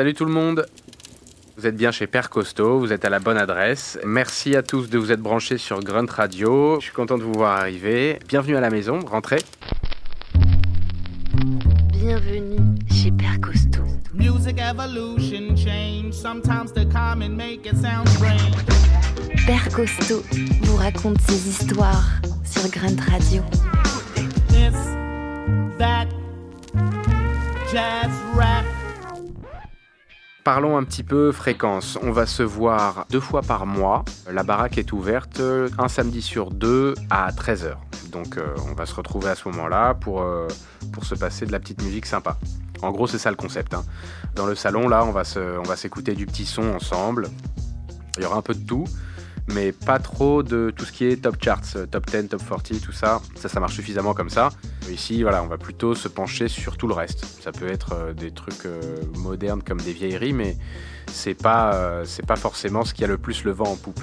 Salut tout le monde vous êtes bien chez Père Costaud, vous êtes à la bonne adresse. Merci à tous de vous être branchés sur Grunt Radio. Je suis content de vous voir arriver. Bienvenue à la maison, rentrez. Bienvenue chez Père Costaud. Music evolution change. Sometimes the common make it sound strange. Père Costaud vous raconte ses histoires sur Grunt Radio. This, that, jazz, rap. Parlons un petit peu fréquence. On va se voir deux fois par mois. La baraque est ouverte un samedi sur deux à 13h. Donc euh, on va se retrouver à ce moment-là pour, euh, pour se passer de la petite musique sympa. En gros, c'est ça le concept. hein. Dans le salon, là, on va s'écouter du petit son ensemble. Il y aura un peu de tout, mais pas trop de tout ce qui est top charts, euh, top 10, top 40, tout ça. Ça, ça marche suffisamment comme ça. Ici, voilà, on va plutôt se pencher sur tout le reste. Ça peut être euh, des trucs euh, modernes comme des vieilleries, mais c'est pas, c'est pas forcément ce qui a le plus le vent en poupe.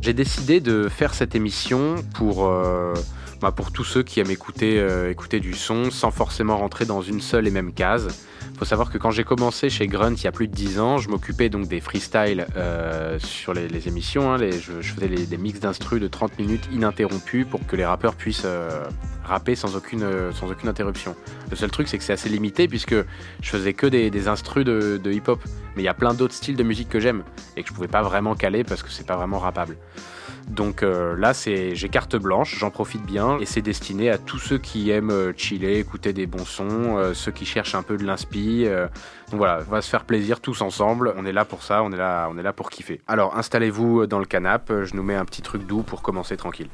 J'ai décidé de faire cette émission pour, bah, pour tous ceux qui aiment écouter, écouter du son sans forcément rentrer dans une seule et même case. Faut savoir que quand j'ai commencé chez Grunt il y a plus de 10 ans, je m'occupais donc des freestyles euh, sur les, émissions. hein, je, faisais des mix d'instru de 30 minutes ininterrompus pour que les rappeurs puissent euh, rapper sans aucune, euh, sans aucune interruption. Le seul truc, c'est que c'est assez limité puisque je faisais que des, instrus de, de hip-hop. Mais il y a plein d'autres styles de musique que j'aime et que je pouvais pas vraiment caler parce que c'est pas vraiment rappable. Donc euh, là, c'est j'ai carte blanche, j'en profite bien et c'est destiné à tous ceux qui aiment euh, chiller, écouter des bons sons, euh, ceux qui cherchent un peu de l'inspi. donc voilà, on va se faire plaisir tous ensemble. On est là pour ça, on est là, on est là pour kiffer. Alors installez-vous dans le canapé, je nous mets un petit truc doux pour commencer tranquille.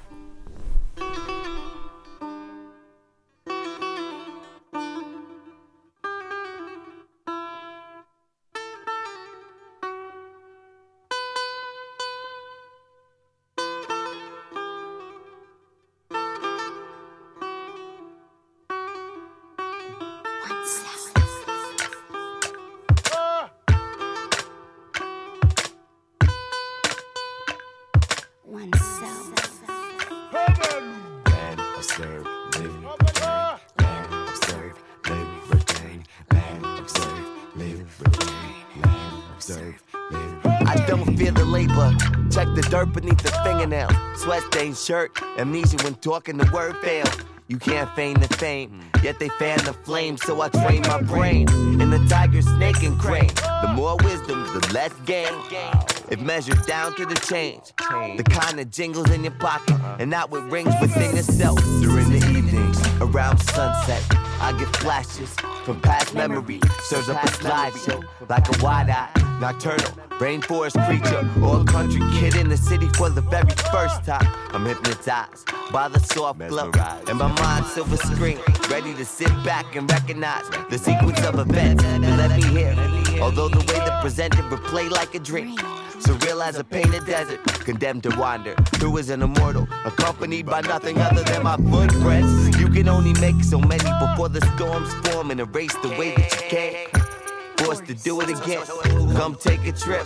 Amnesia when talking, the word fail. You can't feign the fame, yet they fan the flame. So I train my brain in the tiger, snake, and crane. The more wisdom, the less game. If measured down to the change, the kind of jingles in your pocket, and not what rings within yourself. During the evenings, around sunset, I get flashes from past memory. Serves up a slideshow like a wide eye, nocturnal, rainforest creature, or a country kid in the city for the very first time. I'm hypnotized by the soft glow, and my mind silver screen, ready to sit back and recognize the sequence of events that let me hear. Although the way they presented replay like a dream. Surreal as a painted desert, condemned to wander through as an immortal, accompanied by nothing other than my footprints. You can only make so many before the storms form and erase the way that you came. Forced to do it again. Come take a trip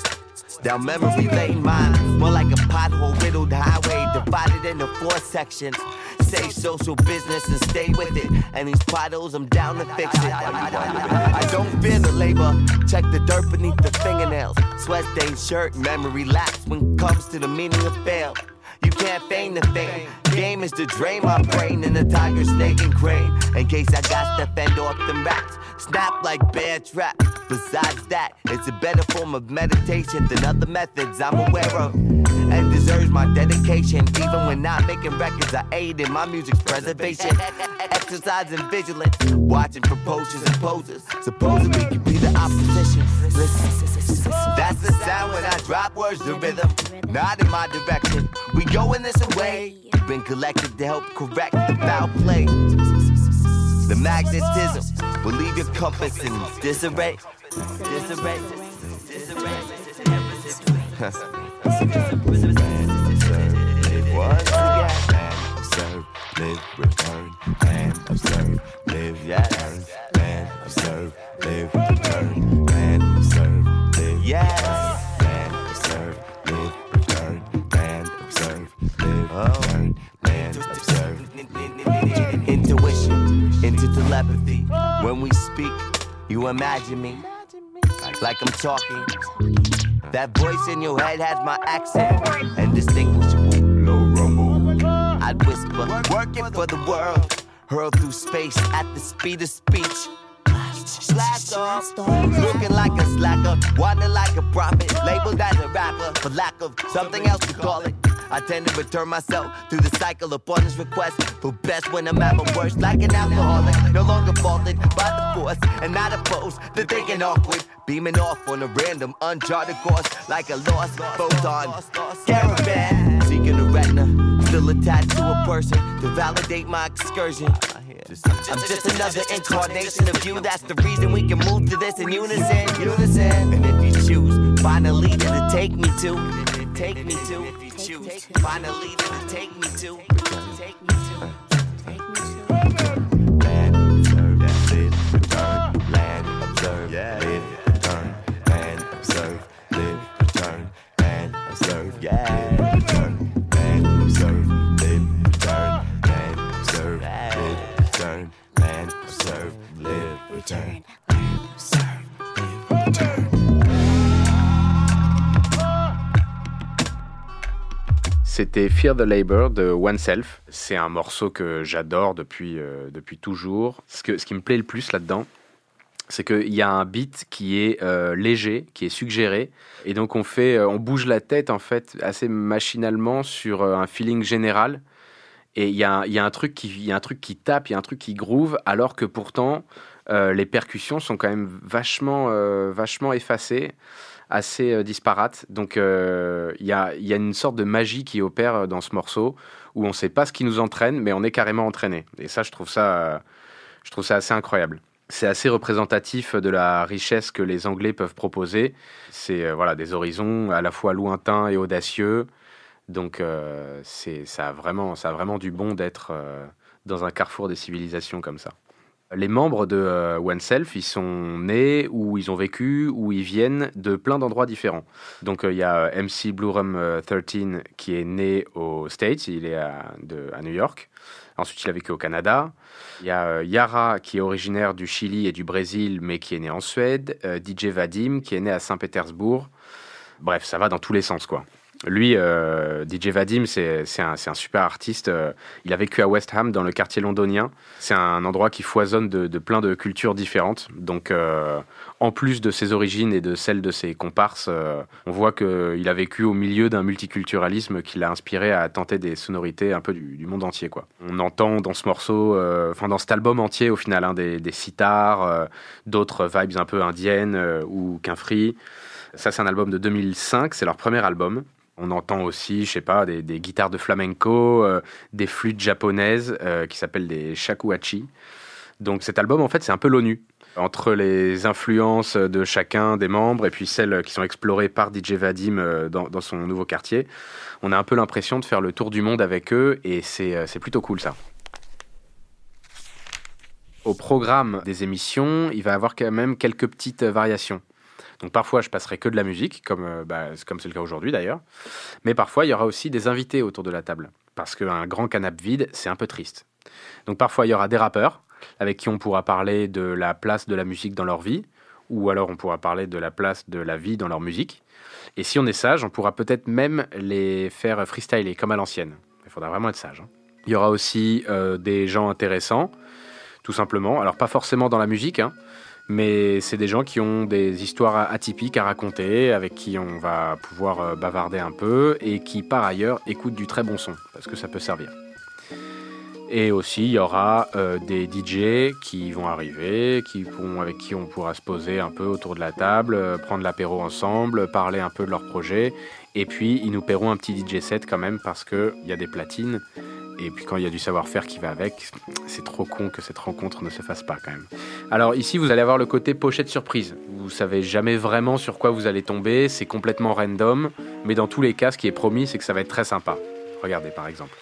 down memory lane, mine more like a pothole riddled highway divided into four sections. Save social business and stay with it. And these potholes, I'm down to fix it. I don't fear the labor. Check the dirt beneath the fingernails. Sweat stained shirt, memory lapse when it comes to the meaning of fail. You can't feign the fame. Game is to drain my brain in the tiger, snake, and crane. In case I got to fend off them rats. Snap like bear trap. Besides that, it's a better form of meditation than other methods I'm aware of. And deserves my dedication. Even when not making records, I aid in my music's preservation. Exercising vigilance, watching postures and poses. Supposedly could be the opposition. Listen, that's the sound when I drop words to rhythm. Not in my direction. We go in this way. Been collected to help correct the foul play. The magnetism will leave your compass in disarray. Disarray. Disarray. Observe, live, return. Land observe, live, return. Land observe, live, return. Land observe, live, Yes. Land observe, live, return. Land observe, live, return. Land observe. Intuition into telepathy. When we speak, you imagine me. like I'm talking. That voice in your head has my accent and distinguishable low rumble. I'd whisper, working for the world, hurl through space at the speed of speech. Blast off, looking like a slacker, wanting like a prophet, labeled as a rapper for lack of something else to call it. I tend to return myself through the cycle upon his request for best when I'm at my worst, like an alcoholic, no longer faulted by the force and not opposed to thinking awkward, beaming off on a random uncharted course like a lost photon caravan, seeking a retina, still attached to a person to validate my excursion. I'm just another incarnation of you. That's the reason we can move to this in unison. Unison. And if you choose, find a leader to take me to. Take me to. If you choose, find a to take me to. Take me to. Take me to. Ah! Land, observe, live, return. Land, observe, live, return. Land, observe, live, return. Land, observe, live, return. Land, observe, live, return. Land, observe, live, return. Land, observe, live, return. C'était Fear the Labor de Oneself. C'est un morceau que j'adore depuis, euh, depuis toujours. Ce, que, ce qui me plaît le plus là-dedans, c'est qu'il y a un beat qui est euh, léger, qui est suggéré, et donc on fait, euh, on bouge la tête en fait assez machinalement sur un feeling général. Et il y, a y a un truc qui, y a un truc qui tape, il y a un truc qui groove, alors que pourtant les percussions sont quand même vachement, vachement effacées, assez euh, disparates. Donc euh, il y, a, une sorte de magie qui opère euh, dans ce morceau où on ne sait pas ce qui nous entraîne, mais on est carrément entraîné. Et ça, je trouve ça, je trouve ça assez incroyable. C'est assez représentatif de la richesse que les Anglais peuvent proposer. C'est voilà des horizons à la fois lointains et audacieux. Donc c'est ça a vraiment ça a vraiment du bon d'être dans un carrefour des civilisations comme ça. Les membres de euh, OneSelf, ils sont nés ou ils ont vécu ou ils viennent de plein d'endroits différents. Donc euh, il y a MC Bluerum euh, 13 qui est né aux States, il est à, à New York. Ensuite, il a vécu au Canada. Il y a euh, Yara qui est originaire du Chili et du Brésil, mais qui est né en Suède. DJ Vadim qui est né à Saint-Pétersbourg. Bref, ça va dans tous les sens, quoi. Lui, euh, DJ Vadim, c'est un, super artiste. Euh, Il a vécu à West Ham, dans le quartier londonien. C'est un endroit qui foisonne de, plein de cultures différentes. Donc, euh, en plus de ses origines et de celles de ses comparses, on voit qu'il a vécu au milieu d'un multiculturalisme qui l'a inspiré à tenter des sonorités un peu du, monde entier. Quoi. On entend dans ce morceau, enfin dans cet album entier au final, hein, des, sitars, d'autres vibes un peu indiennes ou qu'un free. Ça, c'est un album de 2005, c'est leur premier album. On entend aussi, je sais pas, des, guitares de flamenco, euh, des flûtes japonaises euh, qui s'appellent des shakuhachi. Donc cet album, en fait, c'est un peu l'ONU entre les influences de chacun des membres et puis celles qui sont explorées par DJ Vadim euh, dans, dans son nouveau quartier. On a un peu l'impression de faire le tour du monde avec eux et c'est plutôt cool ça. Au programme des émissions, il va y avoir quand même quelques petites variations. Donc parfois, je passerai que de la musique, comme euh, bah, c'est comme c'est le cas aujourd'hui d'ailleurs. Mais parfois, il y aura aussi des invités autour de la table. Parce qu'un grand canapé vide, c'est un peu triste. Donc parfois, il y aura des rappeurs avec qui on pourra parler de la place de la musique dans leur vie, ou alors on pourra parler de la place de la vie dans leur musique. Et si on est sage, on pourra peut-être même les faire freestyler comme à l'ancienne. Il faudra vraiment être sage. hein. Il y aura aussi euh, des gens intéressants, tout simplement. Alors pas forcément dans la musique, hein, mais c'est des gens qui ont des histoires atypiques à raconter, avec qui on va pouvoir euh, bavarder un peu, et qui par ailleurs écoutent du très bon son, parce que ça peut servir. Et aussi, il y aura euh, des DJ qui vont arriver, qui avec qui on pourra se poser un peu autour de la table, euh, prendre l'apéro ensemble, parler un peu de leur projet. Et puis, ils nous paieront un petit DJ set quand même, parce qu'il y a des platines. Et puis, quand il y a du savoir-faire qui va avec, c'est trop con que cette rencontre ne se fasse pas quand même. Alors, ici, vous allez avoir le côté pochette surprise. Vous savez jamais vraiment sur quoi vous allez tomber, c'est complètement random. Mais dans tous les cas, ce qui est promis, c'est que ça va être très sympa. Regardez par exemple.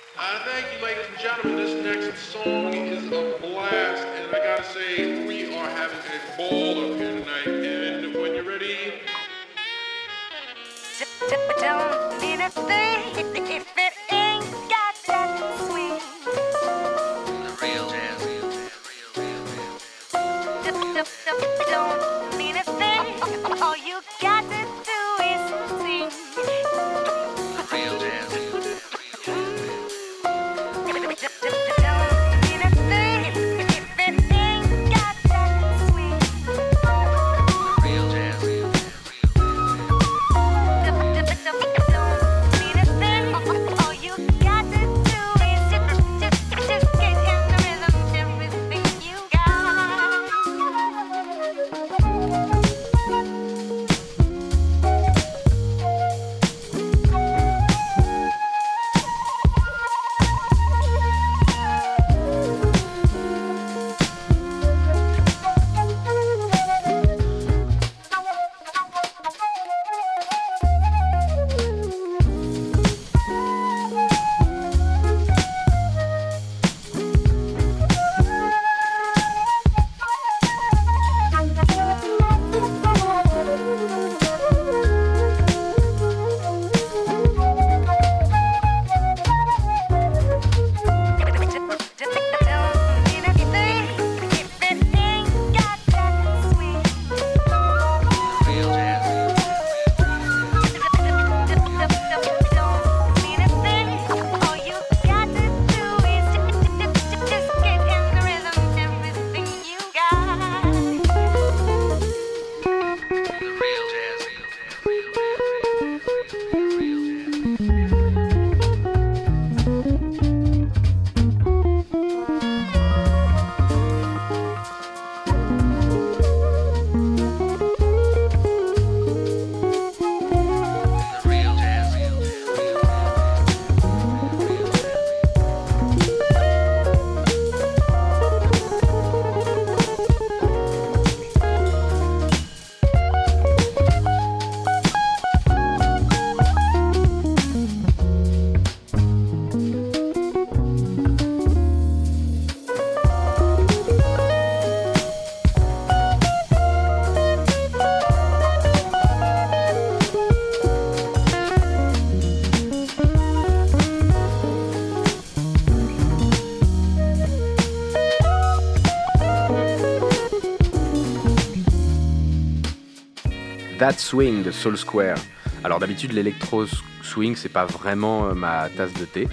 Swing de Soul Square. Alors d'habitude l'électro swing c'est pas vraiment euh, ma tasse de thé,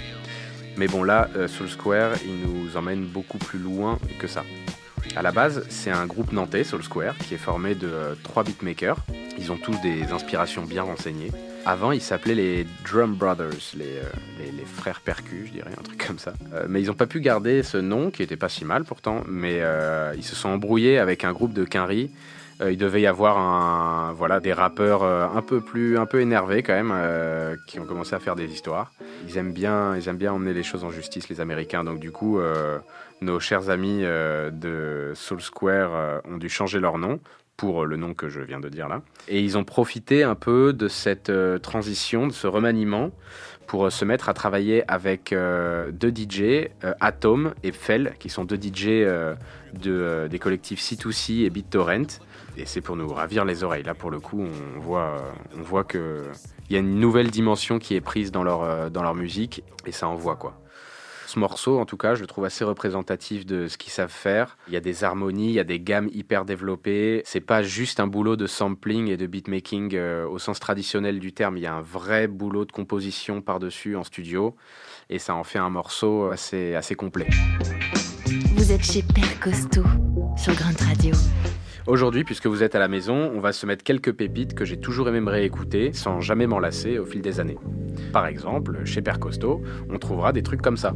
mais bon là euh, Soul Square il nous emmène beaucoup plus loin que ça. À la base, c'est un groupe nantais, Soul Square, qui est formé de euh, trois beatmakers. Ils ont tous des inspirations bien renseignées. Avant, ils s'appelaient les Drum Brothers, les, frères percus, je dirais, un truc comme ça. Mais ils n'ont pas pu garder ce nom, qui était pas si mal pourtant, mais ils se sont embrouillés avec un groupe de Quinry. Euh, il devait y avoir des rappeurs euh, un peu plus, un peu énervés quand même, euh, qui ont commencé à faire des histoires. Ils aiment bien, ils aiment bien emmener les choses en justice, les Américains. Donc du coup, nos chers amis de Soul Square ont dû changer leur nom pour le nom que je viens de dire là. Et ils ont profité un peu de cette transition, de ce remaniement, pour euh, se mettre à travailler avec euh, deux DJ, euh, Atom et Fell, qui sont deux DJ de, des collectifs C2C et BitTorrent. Et c'est pour nous ravir les oreilles. Là, pour le coup, on voit, euh, on voit que il y a une nouvelle dimension qui est prise dans leur, dans leur musique, et ça envoie quoi. Ce morceau, en tout cas, je le trouve assez représentatif de ce qu'ils savent faire. Il y a des harmonies, il y a des gammes hyper développées. C'est pas juste un boulot de sampling et de beatmaking euh, au sens traditionnel du terme. Il y a un vrai boulot de composition par-dessus en studio. Et ça en fait un morceau assez, assez complet. Vous êtes chez Père Costaud sur Grunt Radio. Aujourd'hui, puisque vous êtes à la maison, on va se mettre quelques pépites que j'ai toujours aimé me réécouter sans jamais m'en lasser au fil des années. Par exemple, chez Père Costaud, on trouvera des trucs comme ça.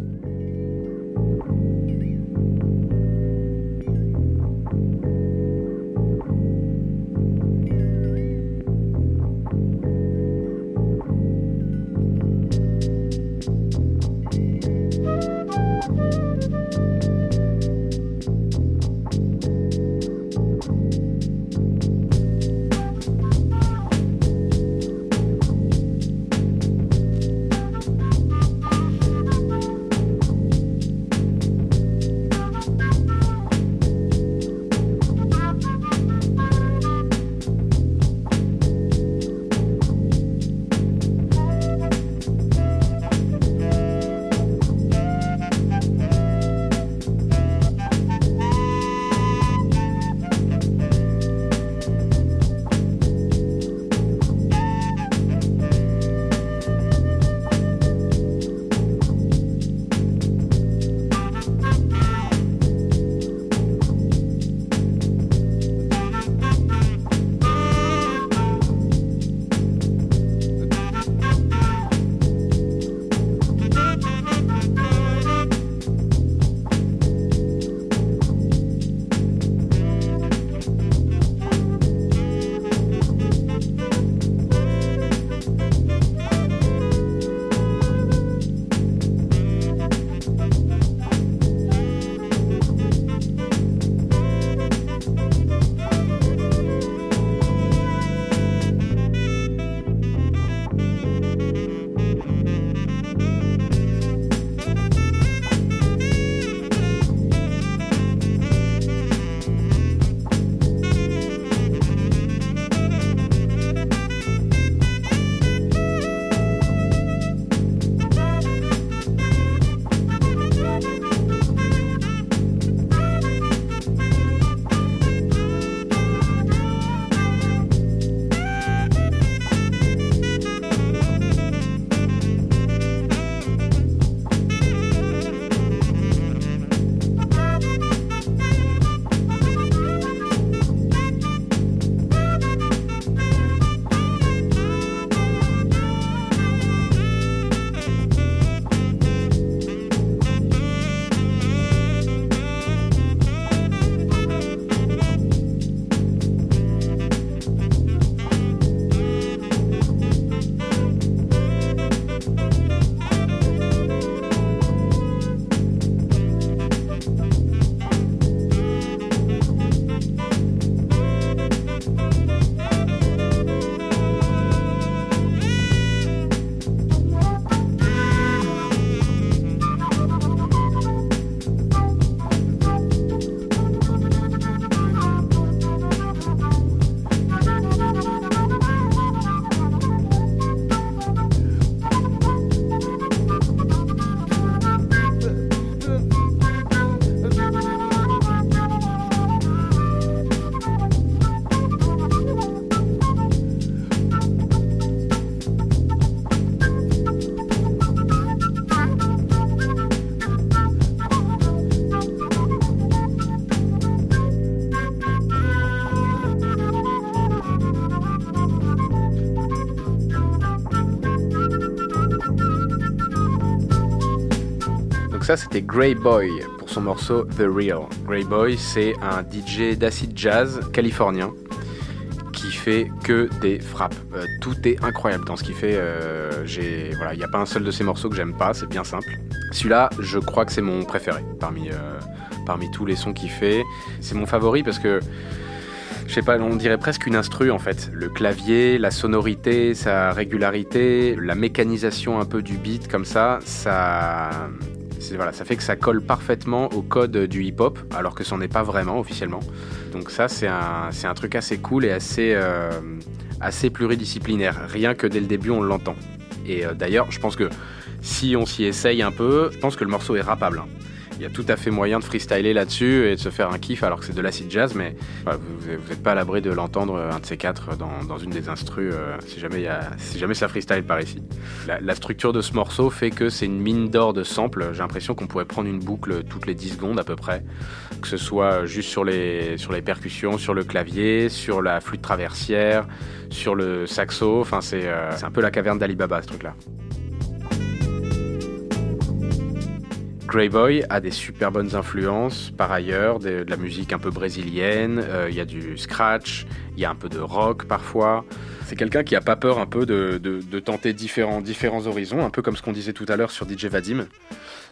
C'était Grey Boy pour son morceau The Real. Grey Boy, c'est un DJ d'acid jazz californien qui fait que des frappes. Euh, tout est incroyable dans ce qu'il fait. Euh, j'ai, voilà, il n'y a pas un seul de ces morceaux que j'aime pas, c'est bien simple. Celui-là, je crois que c'est mon préféré parmi, euh, parmi tous les sons qu'il fait. C'est mon favori parce que je sais pas, on dirait presque une instru en fait. Le clavier, la sonorité, sa régularité, la mécanisation un peu du beat comme ça, ça, voilà, ça fait que ça colle parfaitement au code du hip-hop, alors que c'en est pas vraiment officiellement. Donc ça, c'est un, c'est un truc assez cool et assez, euh, pluridisciplinaire. Rien que dès le début, on l'entend. Et euh, d'ailleurs, je pense que si on s'y essaye un peu, je pense que le morceau est rappable. hein. Il y a tout à fait moyen de freestyler là-dessus et de se faire un kiff alors que c'est de l'acid jazz, mais vous n'êtes pas à l'abri de l'entendre un de ces quatre dans, dans une des instrus euh, si, jamais y a, si jamais ça freestyle par ici. La, structure de ce morceau fait que c'est une mine d'or de samples. J'ai l'impression qu'on pourrait prendre une boucle toutes les 10 secondes à peu près, que ce soit juste sur les, sur les percussions, sur le clavier, sur la flûte traversière, sur le saxo. Enfin, c'est euh, c'est un peu la caverne d'Alibaba ce truc-là. Grey Boy a des super bonnes influences par ailleurs, de, la musique un peu brésilienne, euh, il y a du scratch, il y a un peu de rock parfois. C'est quelqu'un qui a pas peur un peu de, tenter différents, horizons, un peu comme ce qu'on disait tout à l'heure sur DJ Vadim.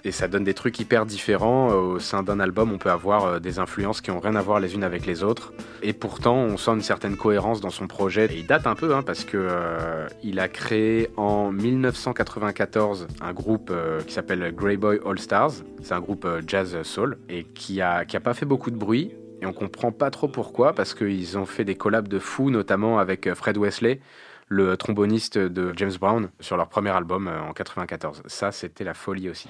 Et ça donne des trucs hyper différents. Euh, Au sein d'un album, on peut avoir euh, des influences qui ont rien à voir les unes avec les autres. Et pourtant, on sent une certaine cohérence dans son projet. Et il date un peu, hein, parce que euh, il a créé en 1994 un groupe qui s'appelle Grey Boy All C'est un groupe euh, jazz soul et qui a, pas fait beaucoup de bruit. Et on comprend pas trop pourquoi, parce qu'ils ont fait des collabs de fous, notamment avec euh, Fred Wesley, le tromboniste de James Brown, sur leur premier album euh, en 94. Ça, c'était la folie aussi.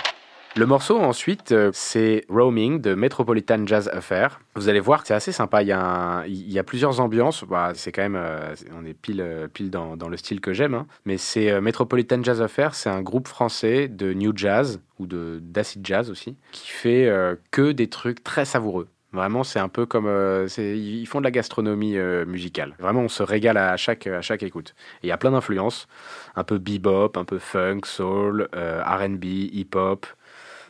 Le morceau ensuite, euh, c'est Roaming de Metropolitan Jazz Affair. Vous allez voir que c'est assez sympa. Il y a, plusieurs ambiances. Bah, c'est quand même, euh, on est pile, euh, pile dans, le style que j'aime. hein. Mais c'est Metropolitan Jazz Affair, c'est un groupe français de new jazz ou de d'acid jazz aussi, qui fait que des trucs très savoureux. Vraiment, c'est un peu comme ils font de la gastronomie musicale. Vraiment, on se régale à chaque à chaque écoute. Et il y a plein d'influences, un peu bebop, un peu funk, soul, R&B, hip-hop.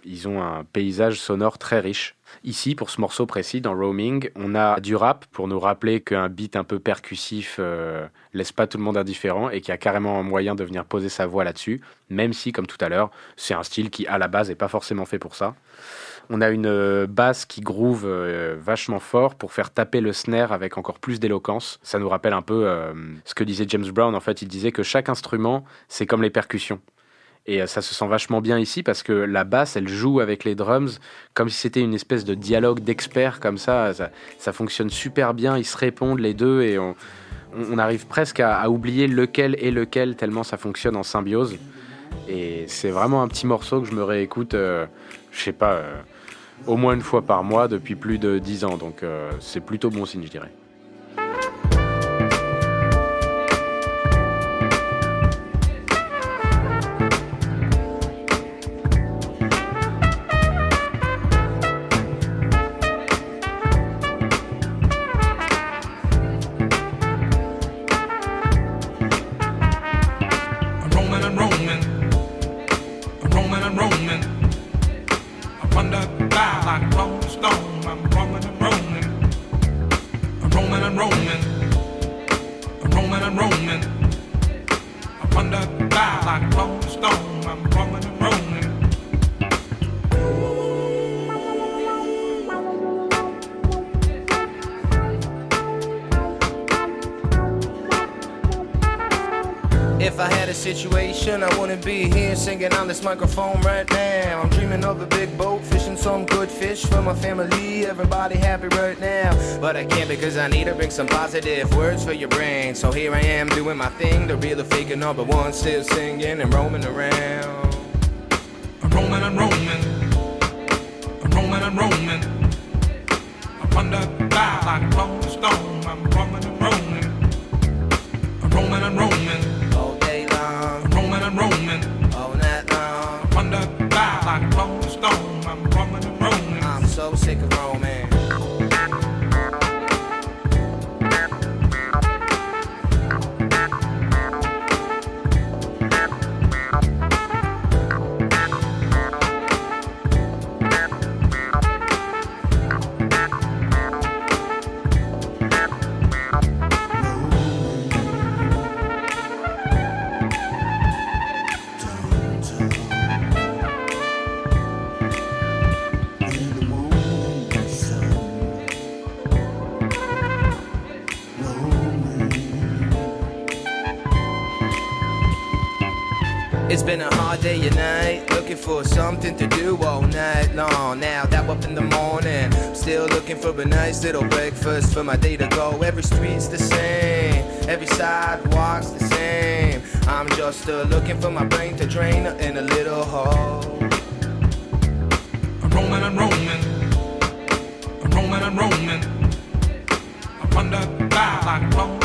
Ils ont un paysage sonore très riche. Ici, pour ce morceau précis, dans Roaming, on a du rap pour nous rappeler qu'un beat un peu percussif euh, laisse pas tout le monde indifférent et qu'il y a carrément un moyen de venir poser sa voix là-dessus, même si, comme tout à l'heure, c'est un style qui, à la base, n'est pas forcément fait pour ça. On a une euh, basse qui groove euh, vachement fort pour faire taper le snare avec encore plus d'éloquence. Ça nous rappelle un peu ce que disait James Brown. En fait, il disait que chaque instrument, c'est comme les percussions. Et euh, ça se sent vachement bien ici parce que la basse, elle joue avec les drums comme si c'était une espèce de dialogue d'experts comme ça. ça. ça fonctionne super bien, ils se répondent les deux et on, arrive presque à, oublier lequel est lequel tellement ça fonctionne en symbiose. Et c'est vraiment un petit morceau que je me réécoute, euh, je sais pas, euh, au moins une fois par mois depuis plus de 10 ans. Donc euh, c'est plutôt bon signe, je dirais. Situation, I wouldn't be here singing on this microphone right now. I'm dreaming of a big boat, fishing some good fish for my family. Everybody happy right now. But I can't because I need to bring some positive words for your brain. So here I am doing my thing, the real or fake number one, still singing and roaming around. It's been a hard day and night, looking for something to do all night long. Now that up in the morning, still looking for a nice little breakfast for my day to go. Every street's the same, every sidewalk's the same. I'm just uh, looking for my brain to drain in a little hole. I'm roaming and roaming. I'm roaming and roaming. I wonder like a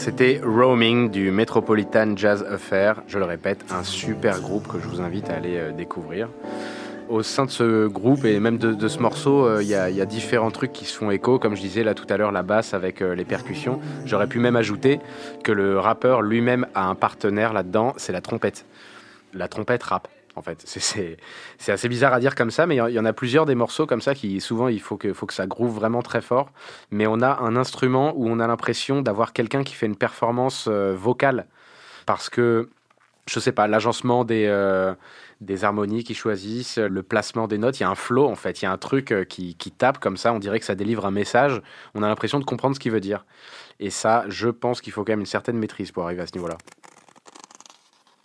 c'était Roaming du Metropolitan Jazz Affair. Je le répète, un super groupe que je vous invite à aller euh, découvrir. Au sein de ce groupe et même de, ce morceau, euh, il y, a- différents trucs qui se font écho. Comme je disais là tout à l'heure, la basse avec euh, les percussions. J'aurais pu même ajouter que le rappeur lui-même a un partenaire là-dedans, c'est la trompette. La trompette rap. En fait, C'est- assez bizarre à dire comme ça, mais il y en- a plusieurs des morceaux comme ça qui souvent il faut que, ça groove vraiment très fort. Mais on a un instrument où on a l'impression d'avoir quelqu'un qui fait une performance euh, vocale parce que je sais pas, l'agencement des, euh, harmonies qu'ils choisissent, le placement des notes, il y a un flow en fait, il y a un truc euh, qui, qui tape comme ça, on dirait que ça délivre un message, on a l'impression de comprendre ce qu'il veut dire. Et ça, je pense qu'il faut quand même une certaine maîtrise pour arriver à ce niveau-là.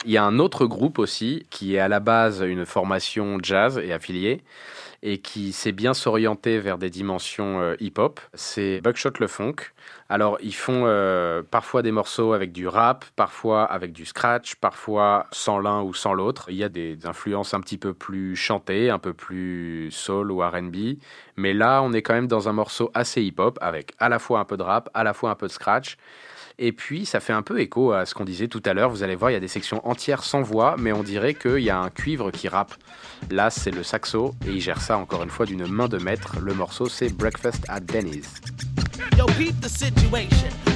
Il y a un autre groupe aussi qui est à la base une formation jazz et affiliée et qui sait bien s'orienter vers des dimensions euh, hip-hop. C'est Buckshot Le Funk. Alors, ils font euh, parfois des morceaux avec du rap, parfois avec du scratch, parfois sans l'un ou sans l'autre. Il y a des influences un petit peu plus chantées, un peu plus soul ou RB. Mais là, on est quand même dans un morceau assez hip-hop avec à la fois un peu de rap, à la fois un peu de scratch. Et puis, ça fait un peu écho à ce qu'on disait tout à l'heure. Vous allez voir, il y a des sections entières sans voix, mais on dirait qu'il y a un cuivre qui rappe. Là, c'est le saxo, et il gère ça encore une fois d'une main de maître. Le morceau, c'est Breakfast at Denny's.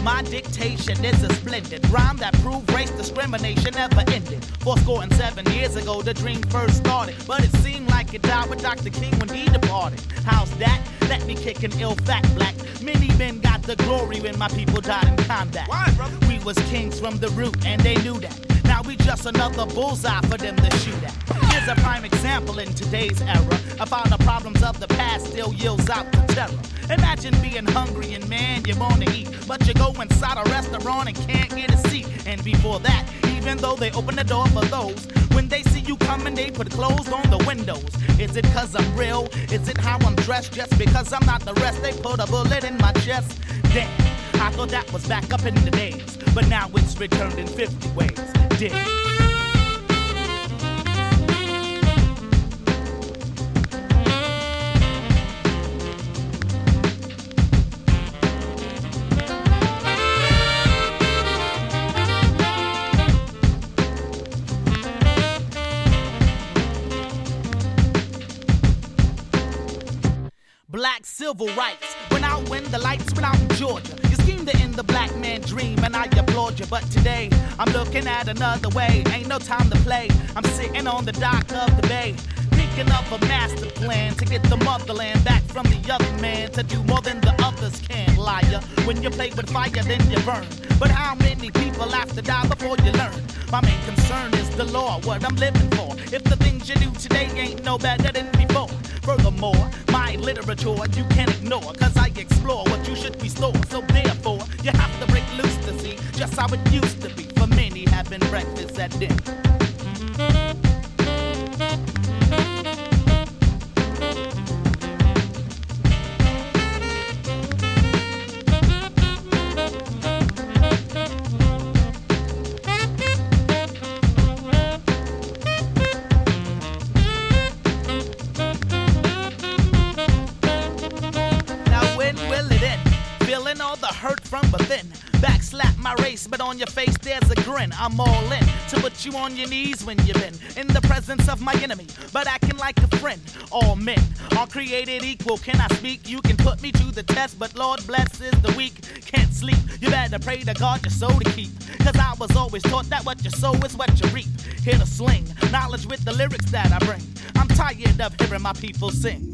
My dictation is a splendid rhyme that proved race discrimination never ended. Four score and seven years ago, the dream first started. But it seemed like it died with Dr. King when he departed. How's that? Let me kick an ill fat black. Many men got the glory when my people died in combat. Why, brother? We was kings from the root, and they knew that. Now we just another bullseye for them to shoot at. Here's a prime example in today's era of how the problems of the past still yields out to terror. Imagine being hungry and man, you wanna eat, but you go inside a restaurant and can't get a seat. And before that, even though they open the door for those, when they see you coming, they put clothes on the windows. Is it cause I'm real? Is it how I'm dressed? Just because I'm not the rest, they put a bullet in my chest. Damn, I thought that was back up in the days, but now it's returned in 50 ways. Dig. Civil rights. When out when the lights out in Georgia. You schemed to end the black man dream, and I applaud you. But today, I'm looking at another way. Ain't no time to play. I'm sitting on the dock of the bay. Thinking of a master plan to get the motherland back from the other man to do more than the others can. Liar. When you play with fire, then you burn. But how many people have to die before you learn? My main concern is the law, what I'm living for. If the things you do today ain't no better than before. Furthermore, my literature you can't ignore, cause I explore what you should restore. So therefore, you have to break loose to see just how it used to be for many having breakfast at dinner. On your face there's a grin. I'm all in to put you on your knees when you've been in the presence of my enemy, but acting like a friend. All men are created equal. Can I speak? You can put me to the test, but Lord blesses the weak. Can't sleep. You better pray to God your soul to keep. Cause I was always taught that what you sow is what you reap. Here to sling knowledge with the lyrics that I bring. I'm tired of hearing my people sing.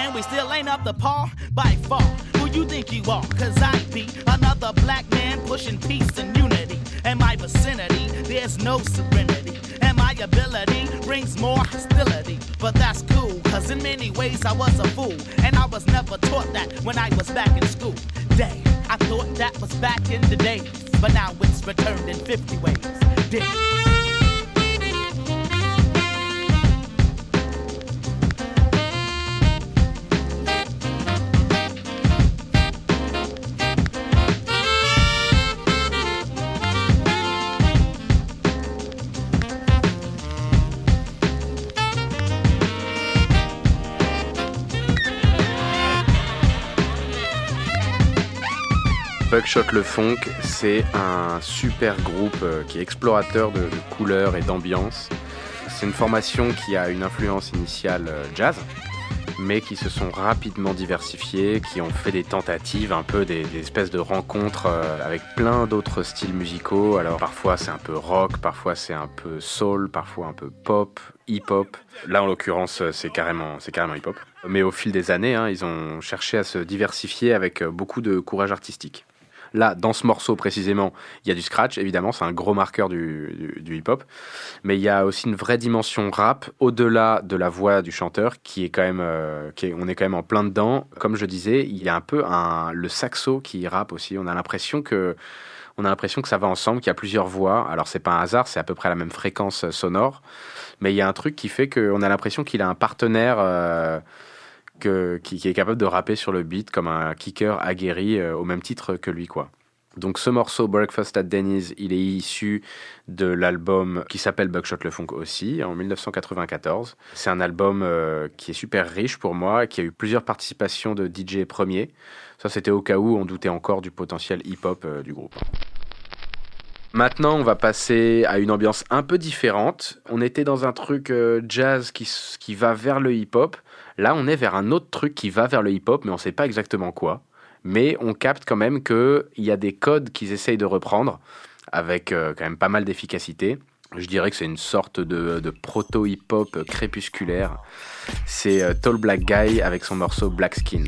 And we still ain't up to par by far. Who you think you are? Cause I be another black man pushing peace and unity. In my vicinity, there's no serenity. And my ability brings more hostility. But that's cool, cause in many ways I was a fool. And I was never taught that when I was back in school. Day, I thought that was back in the days. But now it's returned in 50 ways. Day. Buckshot le Funk, c'est un super groupe euh, qui est explorateur de, couleurs et d'ambiance. C'est une formation qui a une influence initiale euh, jazz, mais qui se sont rapidement diversifiés, qui ont fait des tentatives, un peu des, espèces de rencontres euh, avec plein d'autres styles musicaux. Alors parfois c'est un peu rock, parfois c'est un peu soul, parfois un peu pop, hip-hop. Là en l'occurrence c'est carrément, c'est carrément hip-hop. Mais au fil des années, hein, ils ont cherché à se diversifier avec beaucoup de courage artistique. Là, dans ce morceau précisément, il y a du scratch, évidemment, c'est un gros marqueur du, hip-hop. Mais il y a aussi une vraie dimension rap, au-delà de la voix du chanteur, qui est quand même, euh, qui est- on est quand même en plein dedans. Comme je disais, il y a un peu un, le saxo qui rappe aussi. On a l'impression que, on a l'impression que ça va ensemble, qu'il y a plusieurs voix. Alors c'est pas un hasard, c'est à peu près la même fréquence euh, sonore. Mais il y a un truc qui fait qu'on a l'impression qu'il a un partenaire. euh, qui, est capable de rapper sur le beat comme un kicker aguerri euh, au même titre que lui quoi. Donc ce morceau Breakfast at Denny's, il est issu de l'album qui s'appelle Buckshot le Funk aussi en 1994. C'est un album euh, qui est super riche pour moi, qui a eu plusieurs participations de DJ premiers. Ça c'était au cas où on doutait encore du potentiel hip-hop euh, du groupe. Maintenant, on va passer à une ambiance un peu différente. On était dans un truc jazz qui, qui va vers le hip-hop. Là, on est vers un autre truc qui va vers le hip-hop, mais on ne sait pas exactement quoi. Mais on capte quand même qu'il y a des codes qu'ils essayent de reprendre avec euh, quand même pas mal d'efficacité. Je dirais que c'est une sorte de, proto-hip-hop crépusculaire. C'est euh, Tall Black Guy avec son morceau Black Skin.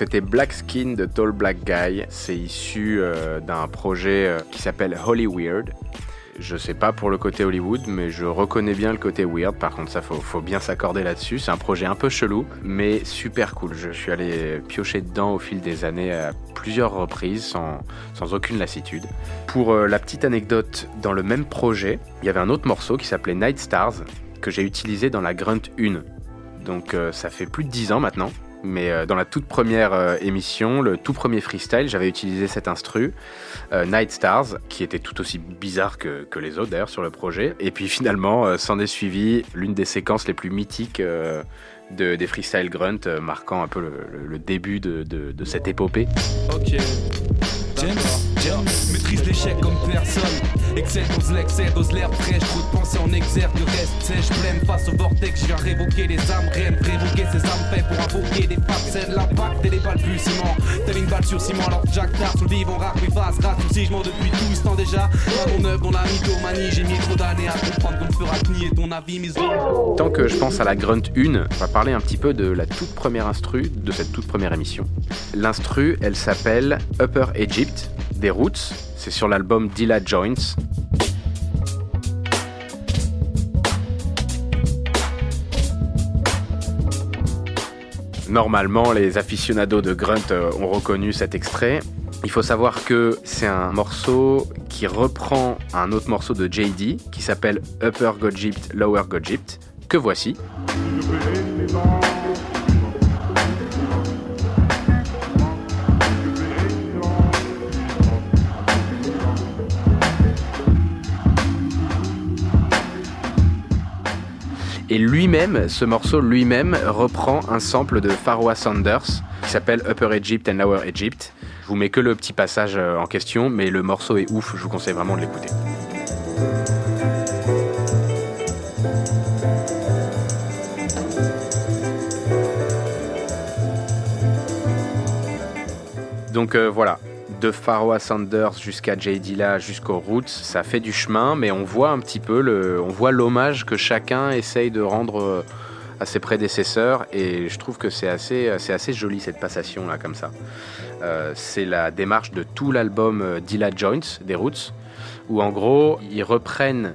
C'était Black Skin de Tall Black Guy. C'est issu euh, d'un projet euh, qui s'appelle Holy Weird. Je sais pas pour le côté Hollywood, mais je reconnais bien le côté weird. Par contre, ça faut, bien s'accorder là-dessus. C'est un projet un peu chelou, mais super cool. Je suis allé piocher dedans au fil des années à plusieurs reprises, sans, sans aucune lassitude. Pour euh, la petite anecdote, dans le même projet, il y avait un autre morceau qui s'appelait Night Stars, que j'ai utilisé dans la Grunt 1. Donc ça fait plus de 10 ans maintenant. Mais euh, dans la toute première euh, émission, le tout premier freestyle, j'avais utilisé cet instru, euh, Night Stars, qui était tout aussi bizarre que, que les autres d'ailleurs sur le projet. Et puis finalement, euh, s'en est suivi l'une des séquences les plus mythiques euh, de, des freestyle grunt, euh, marquant un peu le, le- le début de, de- de cette épopée. Ok. James, James, l'échec comme personne. Excel, dose l'excès, dose l'air fraîche. Trop de pensées en exergue, reste sèche, pleine face au vortex. Je viens révoquer les âmes reines, révoquer ces âmes faites pour invoquer des facettes. L'impact et les ciment. Telle une balle sur ciment, alors Jack Tard sous le vivant rare, oui, face, grâce si je mens depuis tout ce temps déjà. Dans mon œuvre, dans la mythomanie, j'ai mis trop d'années à comprendre qu'on ne fera nier ton avis, mise Tant que je pense à la Grunt 1, on va parler un petit peu de la toute première instru de cette toute première émission. L'instru, elle s'appelle Upper Egypt des Roots. C'est sur l'album Dilla Joints. Normalement, les aficionados de Grunt euh, ont reconnu cet extrait. Il faut savoir que c'est un morceau qui reprend un autre morceau de JD qui s'appelle Upper Gogypt, Lower Gogypt, que voici. Et lui-même, ce morceau lui-même reprend un sample de Pharaoh Sanders qui s'appelle Upper Egypt and Lower Egypt. Je vous mets que le petit passage euh, en question, mais le morceau est ouf, je vous conseille vraiment de l'écouter. Donc euh, voilà, de Pharaoh Sanders jusqu'à J. Dilla jusqu'aux Roots, ça fait du chemin, mais on voit un petit peu le, on voit l'hommage que chacun essaye de rendre euh, à ses prédécesseurs, et je trouve que c'est assez, c'est assez joli cette passation là comme ça. Euh, c'est la démarche de tout l'album euh, Dilla Joints des Roots, où en gros ils reprennent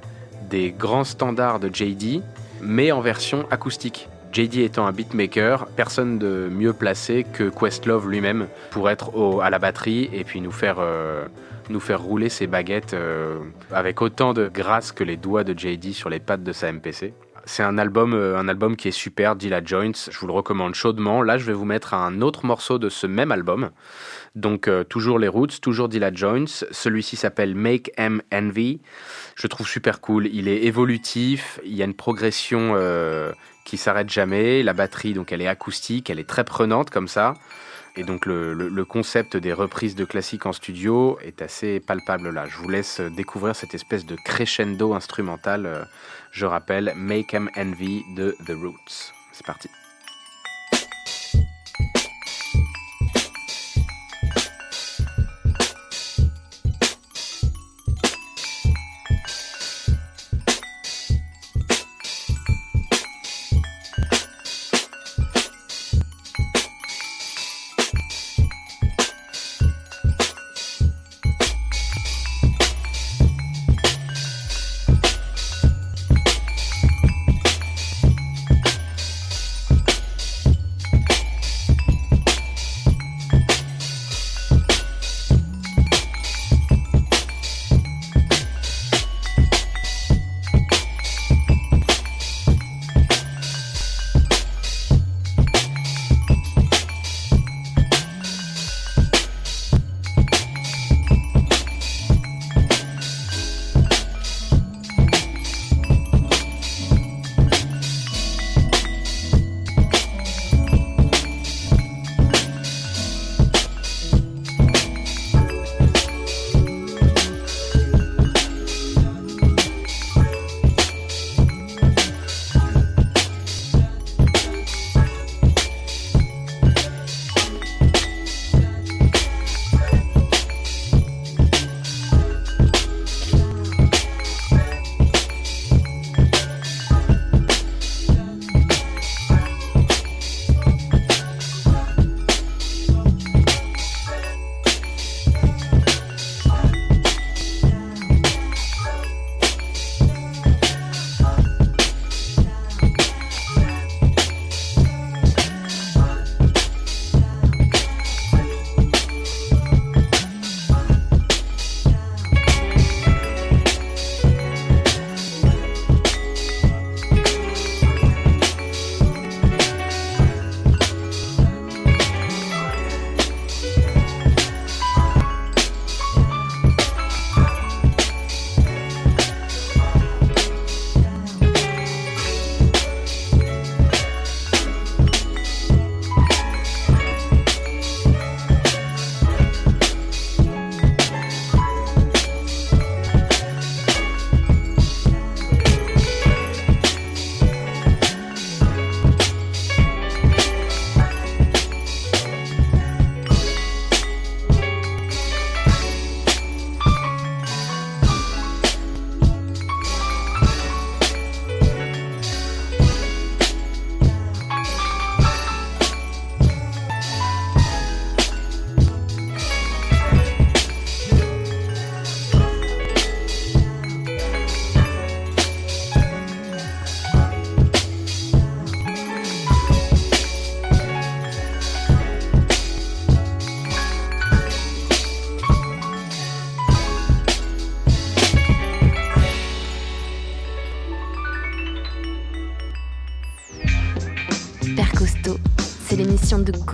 des grands standards de JD, mais en version acoustique. JD étant un beatmaker, personne de mieux placé que Questlove lui-même pour être à la batterie et puis nous faire, euh, nous faire rouler ses baguettes euh, avec autant de grâce que les doigts de JD sur les pattes de sa MPC. C'est un album, euh, un album qui est super, Dilla Joints, je vous le recommande chaudement. Là, je vais vous mettre un autre morceau de ce même album. Donc, toujours les Roots, toujours Dilla Joints. Celui-ci s'appelle Make M Envy. Je trouve super cool. Il est évolutif, il y a une progression qui s'arrête jamais. La batterie, donc, elle est acoustique, elle est très prenante comme ça. Et donc, le, concept des reprises de classiques en studio est assez palpable là. Je vous laisse découvrir cette espèce de crescendo instrumental. euh, je rappelle, Make M Envy de The Roots. C'est parti.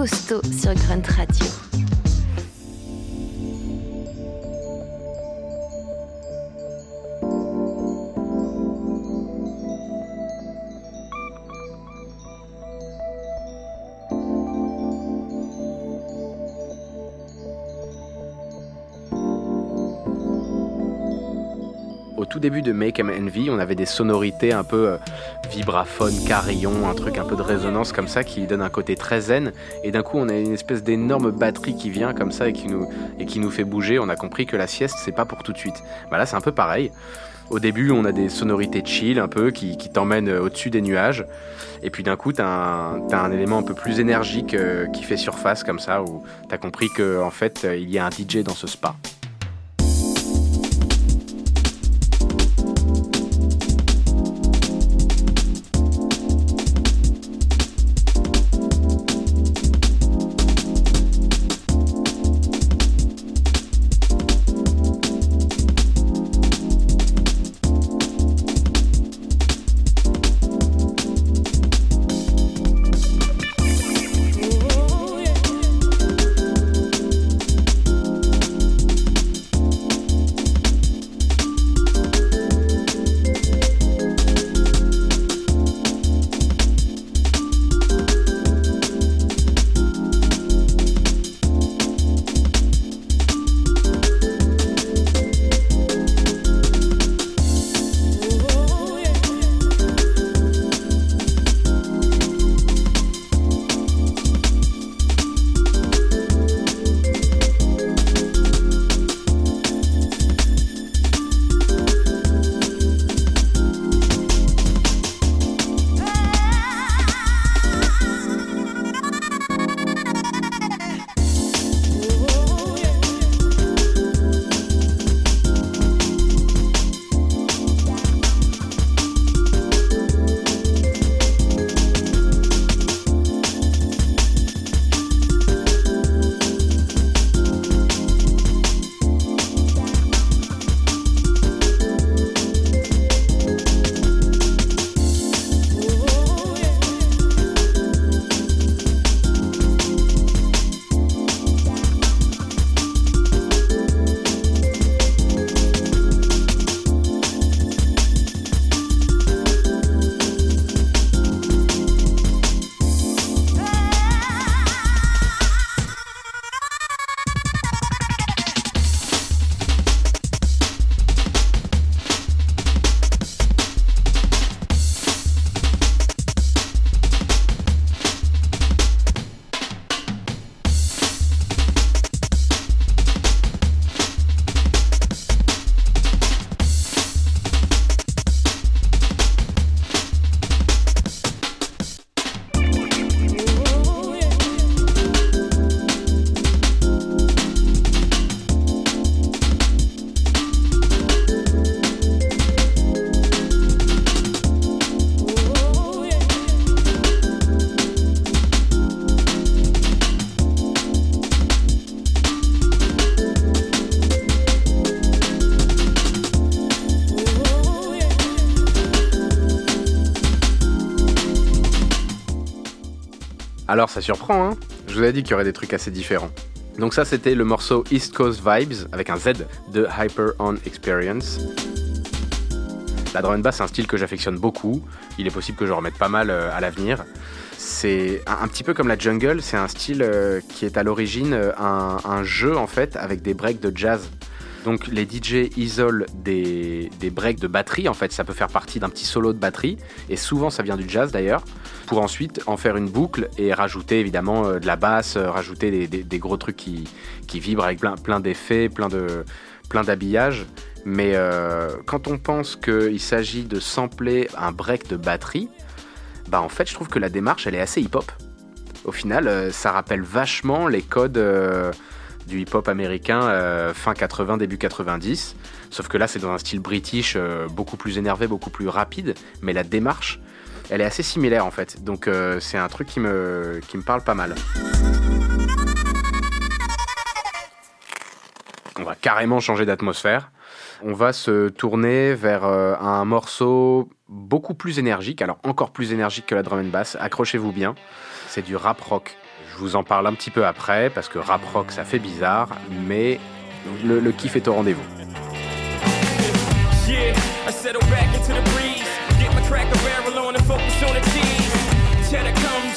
Costaud sur Grunt Radio. Au tout début de Make 'em Envy, on avait des sonorités un peu euh, vibraphone, carillon, un truc un peu de résonance comme ça qui donne un côté très zen. Et d'un coup, on a une espèce d'énorme batterie qui vient comme ça et qui nous, fait bouger. On a compris que la sieste, c'est pas pour tout de suite. Bah là, c'est un peu pareil. Au début, on a des sonorités chill un peu qui, t'emmènent euh, au-dessus des nuages. Et puis d'un coup, t'as un, t'as un élément un peu plus énergique euh, qui fait surface comme ça, où t'as compris qu'en en fait, euh, il y a un DJ dans ce spa. Alors ça surprend, hein Je vous avais dit qu'il y aurait des trucs assez différents. Donc ça c'était le morceau East Coast Vibes avec un Z de Hyper On Experience. La and bass c'est un style que j'affectionne beaucoup. Il est possible que je remette pas mal euh, à l'avenir. C'est un, petit peu comme la jungle, c'est un style euh, qui est à l'origine euh, un, jeu en fait avec des breaks de jazz. Donc les DJ isolent des breaks de batterie, en fait ça peut faire partie d'un petit solo de batterie, et souvent ça vient du jazz d'ailleurs, pour ensuite en faire une boucle et rajouter évidemment euh, de la basse, euh, rajouter des, gros trucs qui, vibrent avec plein, d'effets, plein d'habillages. Mais euh, quand on pense qu'il s'agit de sampler un break de batterie, bah en fait je trouve que la démarche elle est assez hip-hop. Au final, ça rappelle vachement les codes du hip-hop américain fin 80, début 90. Sauf que là, c'est dans un style british beaucoup plus énervé, beaucoup plus rapide. Mais la démarche, elle est assez similaire en fait. Donc euh, c'est un truc qui me, parle pas mal. On va carrément changer d'atmosphère. On va se tourner vers euh, un morceau beaucoup plus énergique, alors encore plus énergique que la drum and bass. Accrochez-vous bien. C'est du rap rock. Je vous en parle un petit peu après parce que rap rock ça fait bizarre, mais le kiff est au rendez-vous.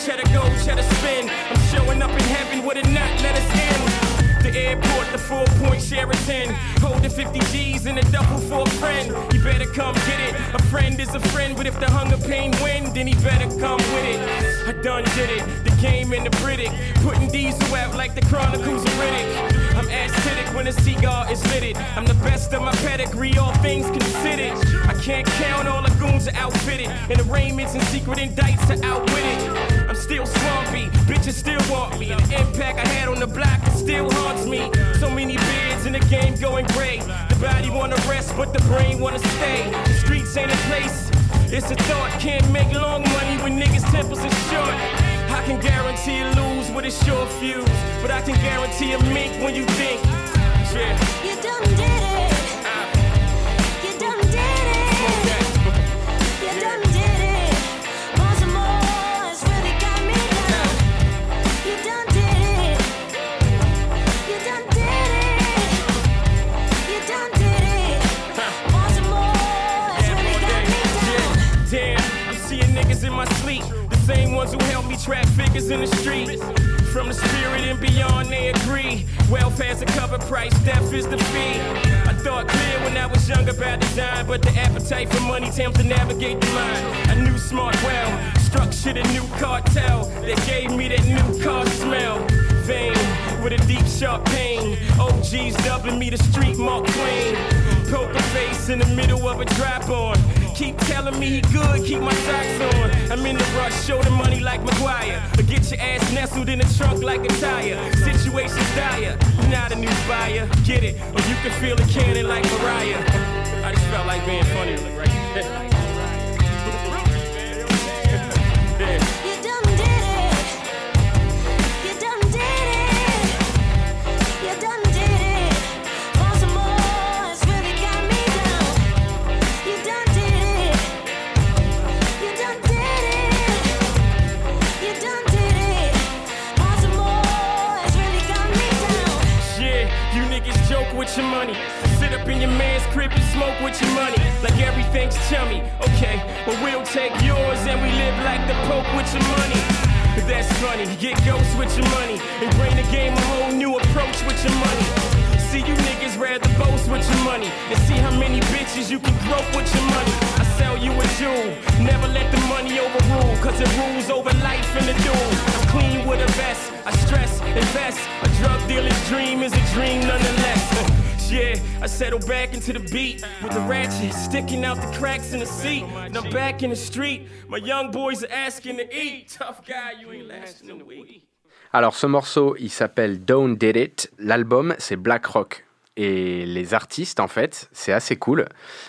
Go, spin. I'm showing up in heaven with a nut, let us in. The airport, the four point Sheraton. Holding 50 G's in a double for a friend. You better come get it. A friend is a friend, but if the hunger pain win, then he better come with it. I done did it. The game and the British. Putting diesel out like the Chronicles of Riddick. I'm aesthetic when a cigar is litted. I'm the best of my pedigree, all things considered. I can't count all the goons are outfitted. And arraignments and secret indicts are outwitted. Still swampy, bitches still want me. The impact I had on the block still haunts me. So many beards in the game going gray. The body wanna rest, but the brain wanna stay. The streets ain't a place. It's a thought, can't make long money when niggas' temples are short. I can guarantee you lose with a short fuse, but I can guarantee a mink when you think. Yeah. You done did it. Trap figures in the street. From the spirit and beyond, they agree. Welfare's a cover price, death is the fee. I thought clear when I was young about design, but the appetite for money tempts to navigate the mind. I knew smart well, structured a new cartel that gave me that new car smell. Vein with a deep sharp pain. OG's dubbing me the street Mark Twain. Poker in the middle of a drop on. Keep telling me he good, keep my socks on. I'm in the rush, show the money like McGuire. But get your ass nestled in the trunk like a tire. Situation's dire, you're not a new buyer. Get it, or you can feel the cannon like Mariah. I just felt like being funny right your money. Sit up in your man's crib and smoke with your money. Like everything's chummy. Okay, well, we'll take yours and we live like the Pope with your money. That's funny. Get ghosts with your money and bring the game a whole new approach with your money. See, you niggas rather boast with your money and see how many bitches you can grope with your money. I sell you a jewel. Never let the money overrule, cause it rules over life in the duel. I'm clean with a vest. I stress, invest. A drug dealer's dream is a dream nonetheless. Yeah, I settle back into the beat with the ratchet sticking out the cracks in the seat. And I'm back in the street. My young boys are asking to eat. Tough guy, you ain't. Alors ce morceau, il s'appelle Don't Did It. L'album, c'est Black Rock. Et les artistes, en fait, c'est assez cool.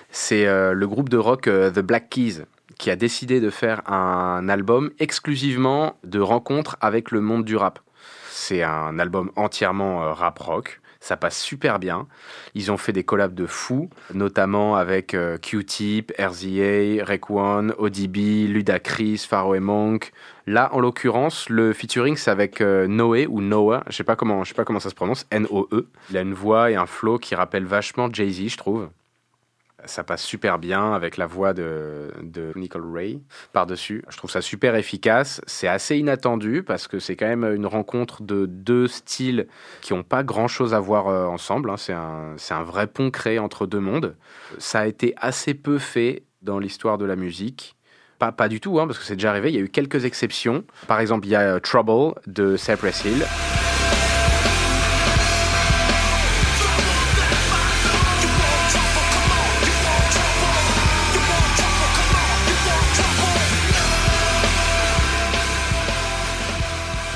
C'est euh, le groupe de rock euh, The Black Keys qui a décidé de faire un album exclusivement de rencontres avec le monde du rap. C'est un album entièrement euh, rap rock. Ça passe super bien. Ils ont fait des collabs de fous, notamment avec euh, Q-Tip, RZA, Rek One, ODB, Ludacris, Pharaoh et Monk. Là, en l'occurrence, le featuring c'est avec euh, Noé ou Noah, je sais sais pas comment ça se prononce, N-O-E. Il a une voix et un flow qui rappellent vachement Jay-Z, je trouve. Ça passe super bien avec la voix de, de Nicole Ray par-dessus. Je trouve ça super efficace. C'est assez inattendu parce que c'est quand même une rencontre de deux styles qui n'ont pas grand-chose à voir euh, ensemble. hein. C'est un, un vrai pont créé entre deux mondes. Ça a été assez peu fait dans l'histoire de la musique. Pas, pas du tout, hein, parce que c'est déjà arrivé. Il y a eu quelques exceptions. Par exemple, il y a euh, Trouble de Cypress Hill.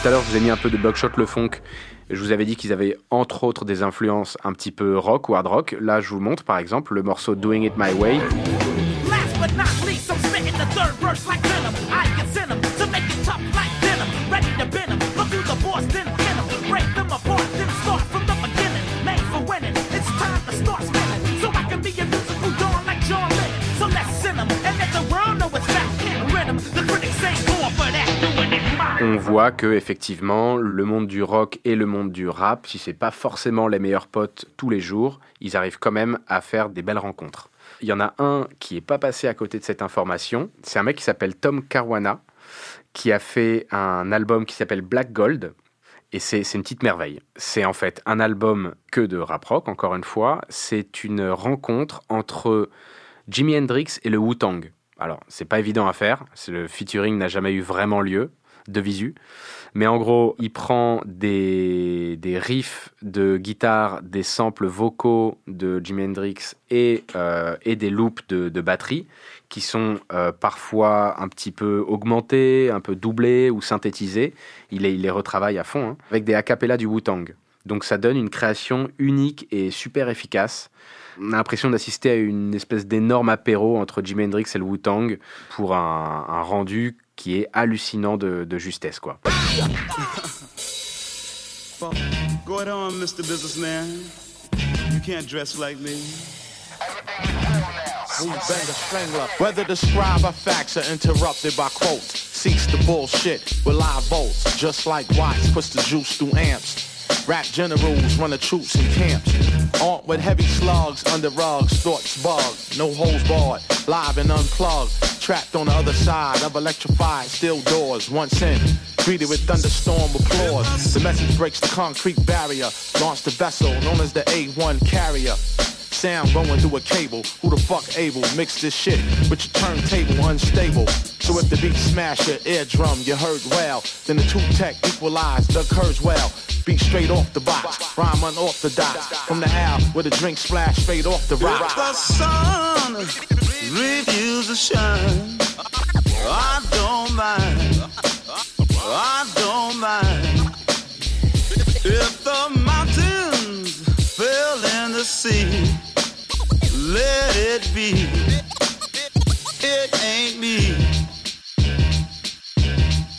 Tout à l'heure, je vous ai mis un peu de Buckshot le funk. Je vous avais dit qu'ils avaient entre autres des influences un petit peu rock ou hard rock. Là, je vous montre par exemple le morceau Doing It My Way. On voit que effectivement le monde du rock et le monde du rap, si c'est pas forcément les meilleurs potes tous les jours, ils arrivent quand même à faire des belles rencontres. Il y en a un qui est pas passé à côté de cette information. C'est un mec qui s'appelle Tom Caruana, qui a fait un album qui s'appelle Black Gold. Et c'est une petite merveille. C'est en fait un album que de rap rock, encore une fois. C'est une rencontre entre Jimi Hendrix et le Wu-Tang. Alors, c'est pas évident à faire. Le featuring n'a jamais eu vraiment lieu de visu. Mais en gros, il prend des, des riffs de guitare, des samples vocaux de Jimi Hendrix et, euh, et des loops de, de batterie qui sont euh, parfois un petit peu augmentés, un peu doublés ou synthétisés. Il les, il les retravaille à fond, hein, avec des acapellas du Wu-Tang. Donc ça donne une création unique et super efficace. On a l'impression d'assister à une espèce d'énorme apéro entre Jimi Hendrix et le Wu-Tang pour un rendu qui est hallucinant de, de justesse. Quoi. Go ahead on, Mr. Businessman. You can't dress like me. Whether describe facts are interrupted by quotes. Cease the bullshit with live bolts. Just like Watts puts the juice through amps. Rap generals run the troops in camps. Armed with heavy slugs under rugs, thoughts bug. No holes barred, live and unplugged. Trapped on the other side of electrified steel doors. Once in, greeted with thunderstorm applause. The message breaks the concrete barrier. Launched the vessel known as the A1 carrier. Sound going through a cable. Who the fuck able mix this shit with your turntable unstable? So if the beat smash your eardrum, you heard well. Then the two tech equalize, the curves well. Beat straight off the box, rhyme unorthodox. From the owl with a drink splash straight off the If the sun refuses to shine, I don't mind. I don't mind. If the mountains fell in the sea, let it be. It ain't me.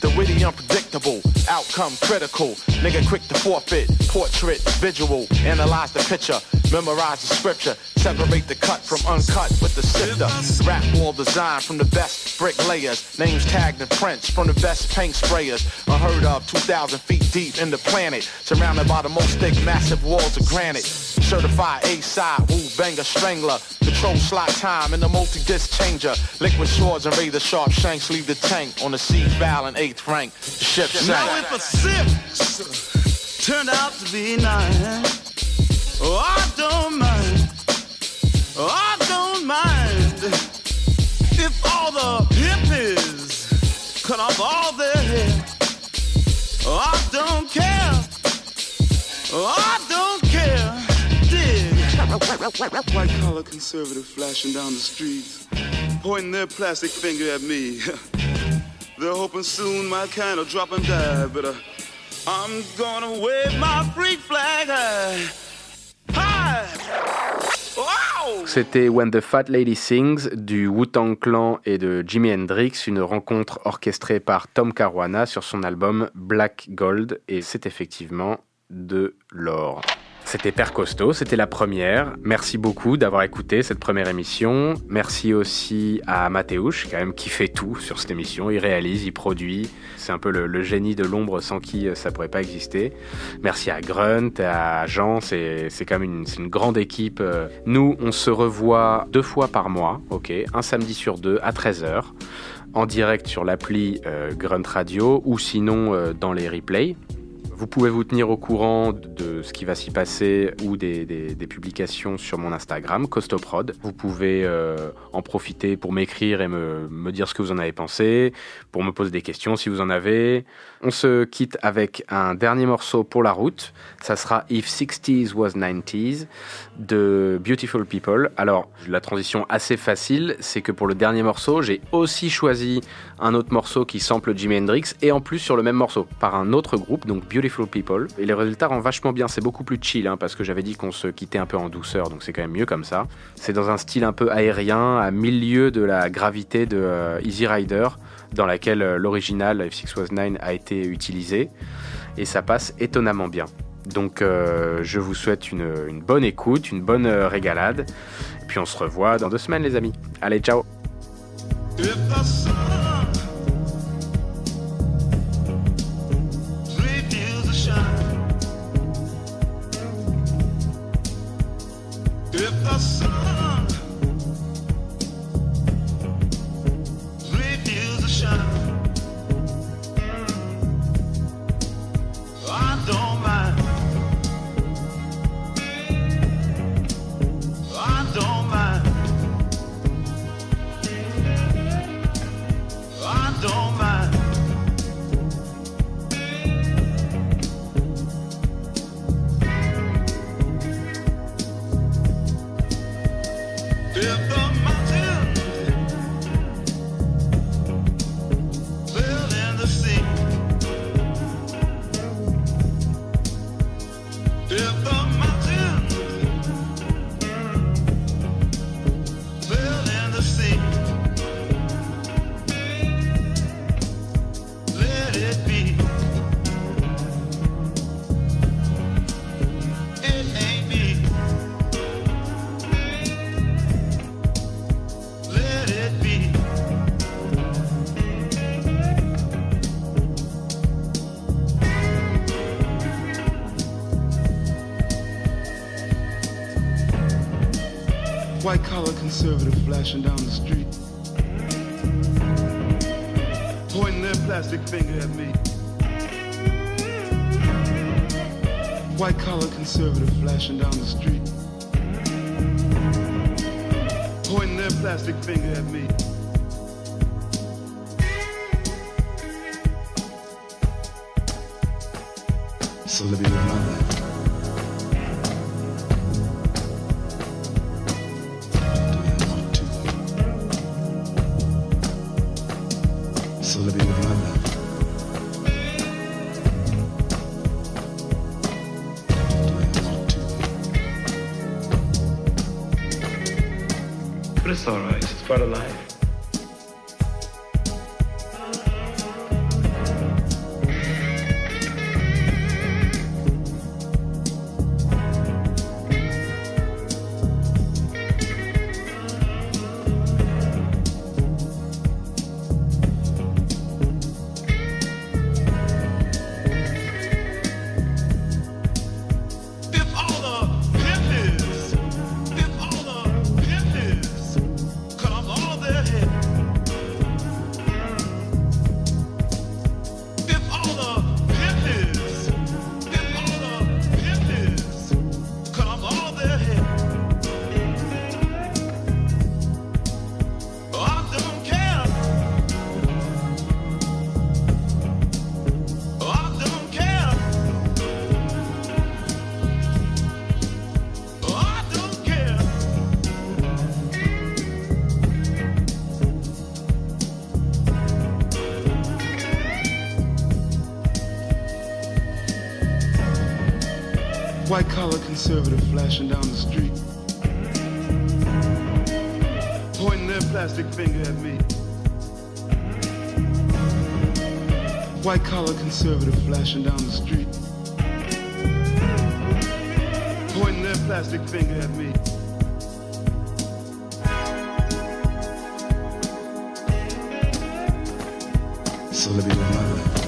The witty unpredictable, outcome critical. Nigga quick to forfeit, portrait, visual. Analyze the picture, memorize the scripture. Separate the cut from uncut with the sifter. Rap wall design from the best bricklayers. Names tagged in prints from the best paint sprayers. Unheard of, 2,000 feet deep in the planet. Surrounded by the most thick, massive walls of granite. Certified A-side, banger strangler. Control slot time in the multi-disc changer. Liquid swords and razor sharp shanks leave the tank on the sea bow in eighth rank. The ship Now sank. if a sip turned out to be nine, oh I don't mind. Oh, I don't mind if all the hippies cut off all their hair. Oh, I don't care. Oh, I don't care. Dig. White collar conservative flashing down the streets, pointing their plastic finger at me. They're hoping soon my kind will drop and die, but uh, I'm gonna wave my freak flag high. C'était When the Fat Lady Sings du Wu-Tang Clan et de Jimi Hendrix, une rencontre orchestrée par Tom Caruana sur son album Black Gold, et c'est effectivement de l'or. C'était Père Costaud, c'était la première. Merci beaucoup d'avoir écouté cette première émission. Merci aussi à Mathéouche, quand même, qui fait tout sur cette émission. Il réalise, il produit. C'est un peu le, génie de l'ombre sans qui euh, ça pourrait pas exister. Merci à Grunt, à Jean, c'est quand même une, grande équipe. Euh, Nous, on se revoit deux fois par mois, un samedi sur deux à 13h, en direct sur l'appli euh, Grunt Radio ou sinon dans les replays. Vous pouvez vous tenir au courant de ce qui va s'y passer ou des, des- des publications sur mon Instagram, Costoprod. Vous pouvez euh, en profiter pour m'écrire et me, me dire ce que vous en avez pensé, pour me poser des questions si vous en avez. On se quitte avec un dernier morceau pour la route. Ça sera If 60s was 90s de Beautiful People. Alors, la transition assez facile, c'est que pour le dernier morceau, j'ai aussi choisi un autre morceau qui sample Jimi Hendrix et en plus sur le même morceau par un autre groupe, donc Beautiful People. Et les résultats rendent vachement bien, c'est beaucoup plus chill hein, parce que j'avais dit qu'on se quittait un peu en douceur, donc c'est quand même mieux comme ça. C'est dans un style un peu aérien, à mille lieues de la gravité de euh, Easy Rider, dans laquelle euh, l'original F619 a été utilisé, et ça passe étonnamment bien. Donc euh, je vous souhaite une, une bonne écoute, une bonne euh, régalade, et puis on se revoit dans deux semaines les amis. Allez, ciao flashing down the street, pointing their plastic finger at me. White collar conservative flashing down the street, pointing their plastic finger at me. So let me live my life. conservative flashing down the street, pointing their plastic finger at me. White collar conservative flashing down the street, pointing their plastic finger at me. So let me live my life.